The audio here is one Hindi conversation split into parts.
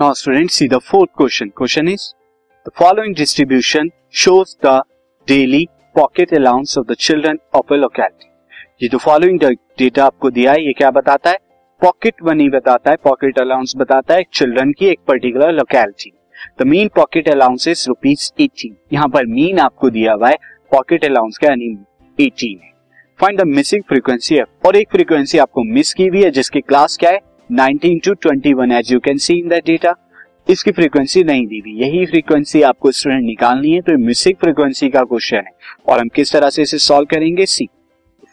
Now, students, see the fourth question. Question is, the following distribution shows the daily pocket allowance of the children of a locality. ये जो फॉलोइंग डेटा आपको दिया है, ये क्या बताता है? पॉकेट मनी बताता है पॉकेट अलाउंस बताता है चिल्ड्रन की एक particular locality the mean pocket allowance is rupees eighteen यहाँ पर मीन आपको दिया हुआ है पॉकेट अलाउंस का यानी एटीन है. Find the missing frequency F और एक फ्रीक्वेंसी आपको मिस की हुई है, जिसकी क्लास क्या है? 19 to 21 as you can see in that data इसकी फ्रीक्वेंसी नहीं दी हुई यही फ्रीक्वेंसी आपको स्टूडेंट निकालनी है तो मिसिंग फ्रीक्वेंसी का क्वेश्चन है। और हम किस तरह से इसे सॉल्व करेंगे? सी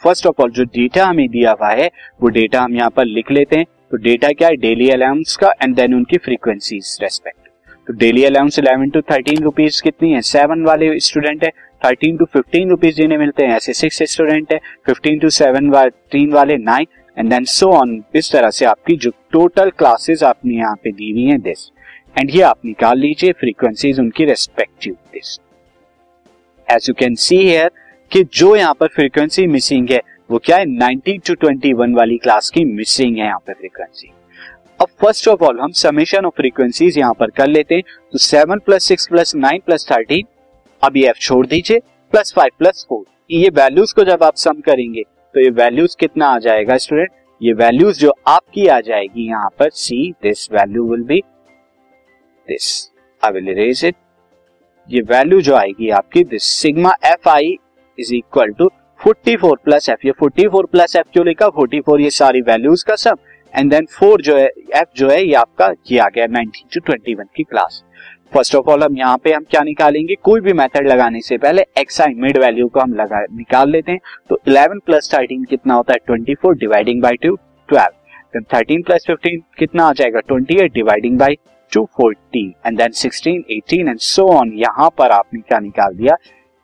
फ़र्स्ट ऑफ़ ऑल जो डेटा हमें दिया हुआ है, वो डेटा हम यहाँ पर लिख लेते हैं। तो डेटा क्या है? डेली अलाउंस का एंड देन उनकी फ्रीक्वेंसी रेस्पेक्ट तो daily allowance eleven to thirteen rupees कितनी है? सेवन वाले स्टूडेंट है। थर्टीन टू फिफ्टीन रुपीज़ जिन्हें मिलते हैं, ऐसे सिक्स स्टूडेंट है। फिफ्टीन टू सेवन तीन वाले nine and then so on इस तरह से आपकी जो टोटल क्लासेस आपने यहाँ पे दी हुई हैं दिस एंड ये आप निकाल लीजिए फ्रीक्वेंसीज उनकी respective this as you can see here कि जो यहाँ पर फ्रीक्वेंसी मिसिंग है, वो क्या है? 19 टू 21 वाली क्लास की मिसिंग है यहाँ पर फ्रीक्वेंसी अब फ़र्स्ट ऑफ़ ऑल हम समेशन ऑफ़ फ्रीक्वेंसीज यहाँ पर कर लेते हैं. तो seven plus six plus nine plus thirteen अब ये एफ़ छोड़ दीजिए प्लस फाइव प्लस फोर ये वैल्यूज़ को जब आप सम करेंगे तो ये वैल्यूज़ कितना आ जाएगा स्टूडेंट ये वैल्यूज़ जो आपकी आ जाएगी यहाँ पर see this value will be this I will erase it ये वैल्यू जो आएगी आपकी this sigma F I is equal to 44 plus F ये 44 प्लस एफ़ क्यों लिखा? 44 ये सारी वैल्यूज़ का सम एंड देन 4 जो है एफ़ जो है, ये आपका, ये आ गया 19 टू 21 की क्लास फ़र्स्ट ऑफ़ ऑल हम यहाँ पे हम क्या निकालेंगे? कोई भी मेथड लगाने से पहले एक्स आई मिड वैल्यू को हम लगा, निकाल लेते हैं। तो 11 प्लस 13 कितना होता है? 24 dividing by two 12 then 13 plus 15 कितना आ जाएगा? 28 dividing by two 40 and then 16 18 and so on यहाँ पर आपने क्या निकाल दिया?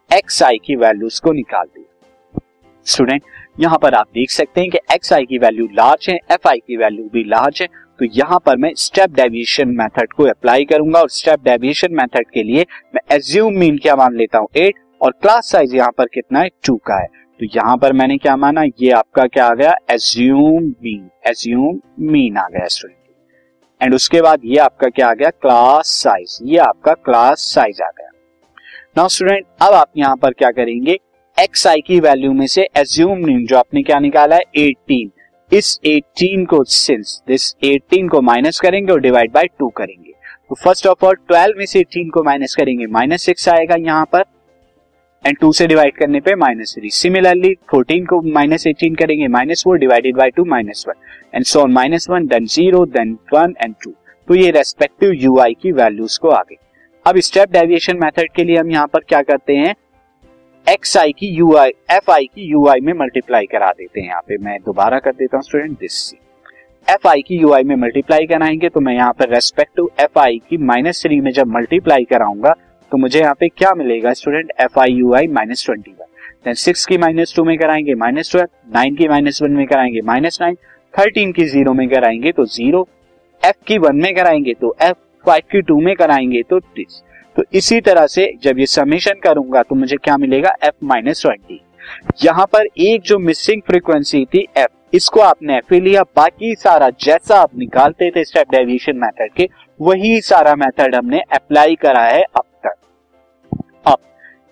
एक्स आई की वैल्यूज़ को निकाल दिया। स्टूडेंट यहाँ पर आप देख सकते हैं कि एक्स आई की वैल्यू लार्ज है एफ़ आई की वैल्यू भी लार्ज है। तो यहाँ पर मैं स्टेप डेविएशन मेथड को अप्लाई करूँगा और स्टेप डेविएशन मेथड के लिए मैं एज्यूम मीन क्या मान लेता हूँ? एट और क्लास साइज़ यहाँ पर कितना है? टू का है। तो यहाँ पर मैंने क्या माना? ये आपका क्या आ गया? एज्यूम मीन एज्यूम मीन आ गया स्टूडेंट एंड उसके बाद ये आपका क्या आ गया? क्लास साइज़ ये आपका क्लास साइज़ आ गया। नाउ स्टूडेंट अब आप यहाँ पर क्या करेंगे? एक्स आई की वैल्यू में से एज्यूम जो आपने क्या निकाला है? 18 इस 18 को सिंस दिस 18 को माइनस करेंगे और डिवाइड बाय 2 करेंगे। तो फ़र्स्ट ऑफ़ ऑल 12 में से 18 को माइनस करेंगे माइनस सिक्स आएगा यहाँ पर एंड 2 से डिवाइड करने पे माइनस थ्री सिमिलरली 14 को माइनस 18 करेंगे minus four divided by two minus one and so minus one then zero then one and two तो ये रेस्पेक्टिव यू आई की वैल्यूज़ को आगे। अब स्टेप डेविएशन मेथड के लिए हम यहाँ पर क्या करते हैं? एक्स आई की यू आई एफ़ आई की यू आई में मल्टीप्लाई करा देते हैं। यहाँ पे मैं दोबारा कर देता हूँ स्टूडेंट दिस एफ़ आई की यू आई में मल्टीप्लाई कराएँगे तो मैं यहाँ पर रेस्पेक्ट टू एफ़ आई की माइनस थ्री में जब मल्टीप्लाई कराऊँगा तो मुझे यहाँ पे क्या मिलेगा student F I U I minus twenty one then six की माइनस टू में कराएँगे माइनस ट्वेल्व नाइन की माइनस वन में कराएँगे माइनस नाइन थर्टीन की ज़ीरो में कराएँगे तो ज़ीरो एफ़ की वन में कराएँगे तो एफ़ फाइव की टू में कराएँगे तो दिस तो इसी तरह से जब ये समीशन करूँगा तो मुझे क्या मिलेगा? एफ़ माइनस ट्वेंटी यहाँ पर एक जो मिसिंग फ्रीक्वेंसी थी एफ़ इसको आपने एफ़ लिया। बाकी सारा जैसा आप निकालते थे स्टेप डेविएशन मेथड के, वही सारा मेथड हमने अप्लाई करा है अब तक। अब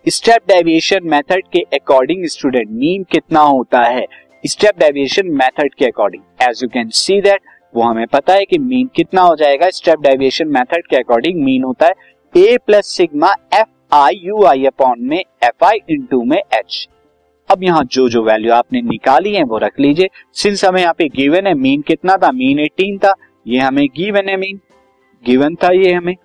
स्टेप डेविएशन मेथड के अकॉर्डिंग स्टूडेंट मीन कितना होता है? स्टेप डेविएशन मेथड के according as you can see that वो हमें पता है कि मीन कितना हो जाएगा। स्टेप डेविएशन मेथड के अकॉर्डिंग मीन होता है A plus sigma F I U I upon में एफ़ आई इंटू में एच अब यहाँ जो जो वैल्यू आपने निकाली है, वो रख लीजिए। सिंस हमें यहाँ पे गिवन है मीन कितना था? मीन 18 था। ये हमें गिवन है मीन गिवन था ये हमें।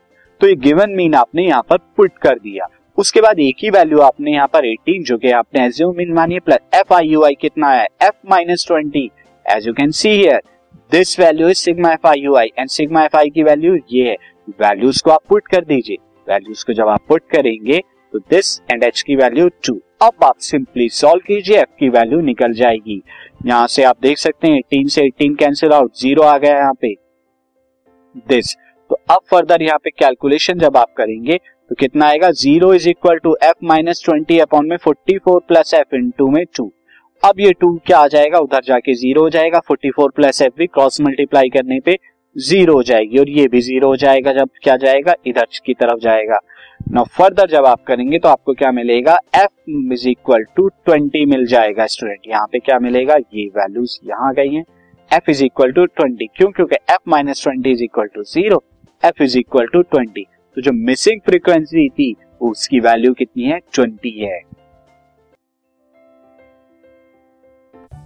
तो ये गिवन मीन आपने यहाँ पर पुट कर दिया। उसके बाद एक ही वैल्यू आपने यहाँ पर 18 जो कि आपने एज्यूम मीन मानिए plus F I U I कितना है? F minus twenty as you can see here this value is sigma F I U I and sigma F I की वैल्यू ये है। वैल्यूज़ को आप पुट कर दीजिए। वैल्यूज़ को जब आप पुट करेंगे तो दिस एंड एच की वैल्यू टू अब आप सिंपली सॉल्व कीजिए एफ़ की वैल्यू निकल जाएगी। यहाँ से आप देख सकते हैं 18 से 18 कैंसिल आउट ज़ीरो आ गया यहाँ पे। दिस तो अब फर्दर यहाँ पे कैलकुलेशन जब आप करेंगे तो कितना आएगा? Zero is equal to F minus twenty upon में forty four plus F into में टू अब ये टू क्या आ जाएगा? उधर जाके ज़ीरो हो जाएगा फोर्टी फोर प्लस एफ़ भी क्रॉस मल्टीप्लाई करने पे ज़ीरो हो जाएगी और ये भी ज़ीरो हो जाएगा जब क्या जाएगा? इधर की तरफ़ जाएगा। नो फर्दर जब आप करेंगे तो आपको क्या मिलेगा? F is equal to twenty मिल जाएगा स्टूडेंट यहाँ पे क्या मिलेगा? ये वैल्यूज़ यहाँ गई हैं। F is equal to twenty क्यों? क्योंकि F minus twenty is equal to zero F is equal to twenty तो जो मिसिंग फ्रीक्वेंसी थी, उसकी वैल्यू कितनी है? ट्वेंटी है।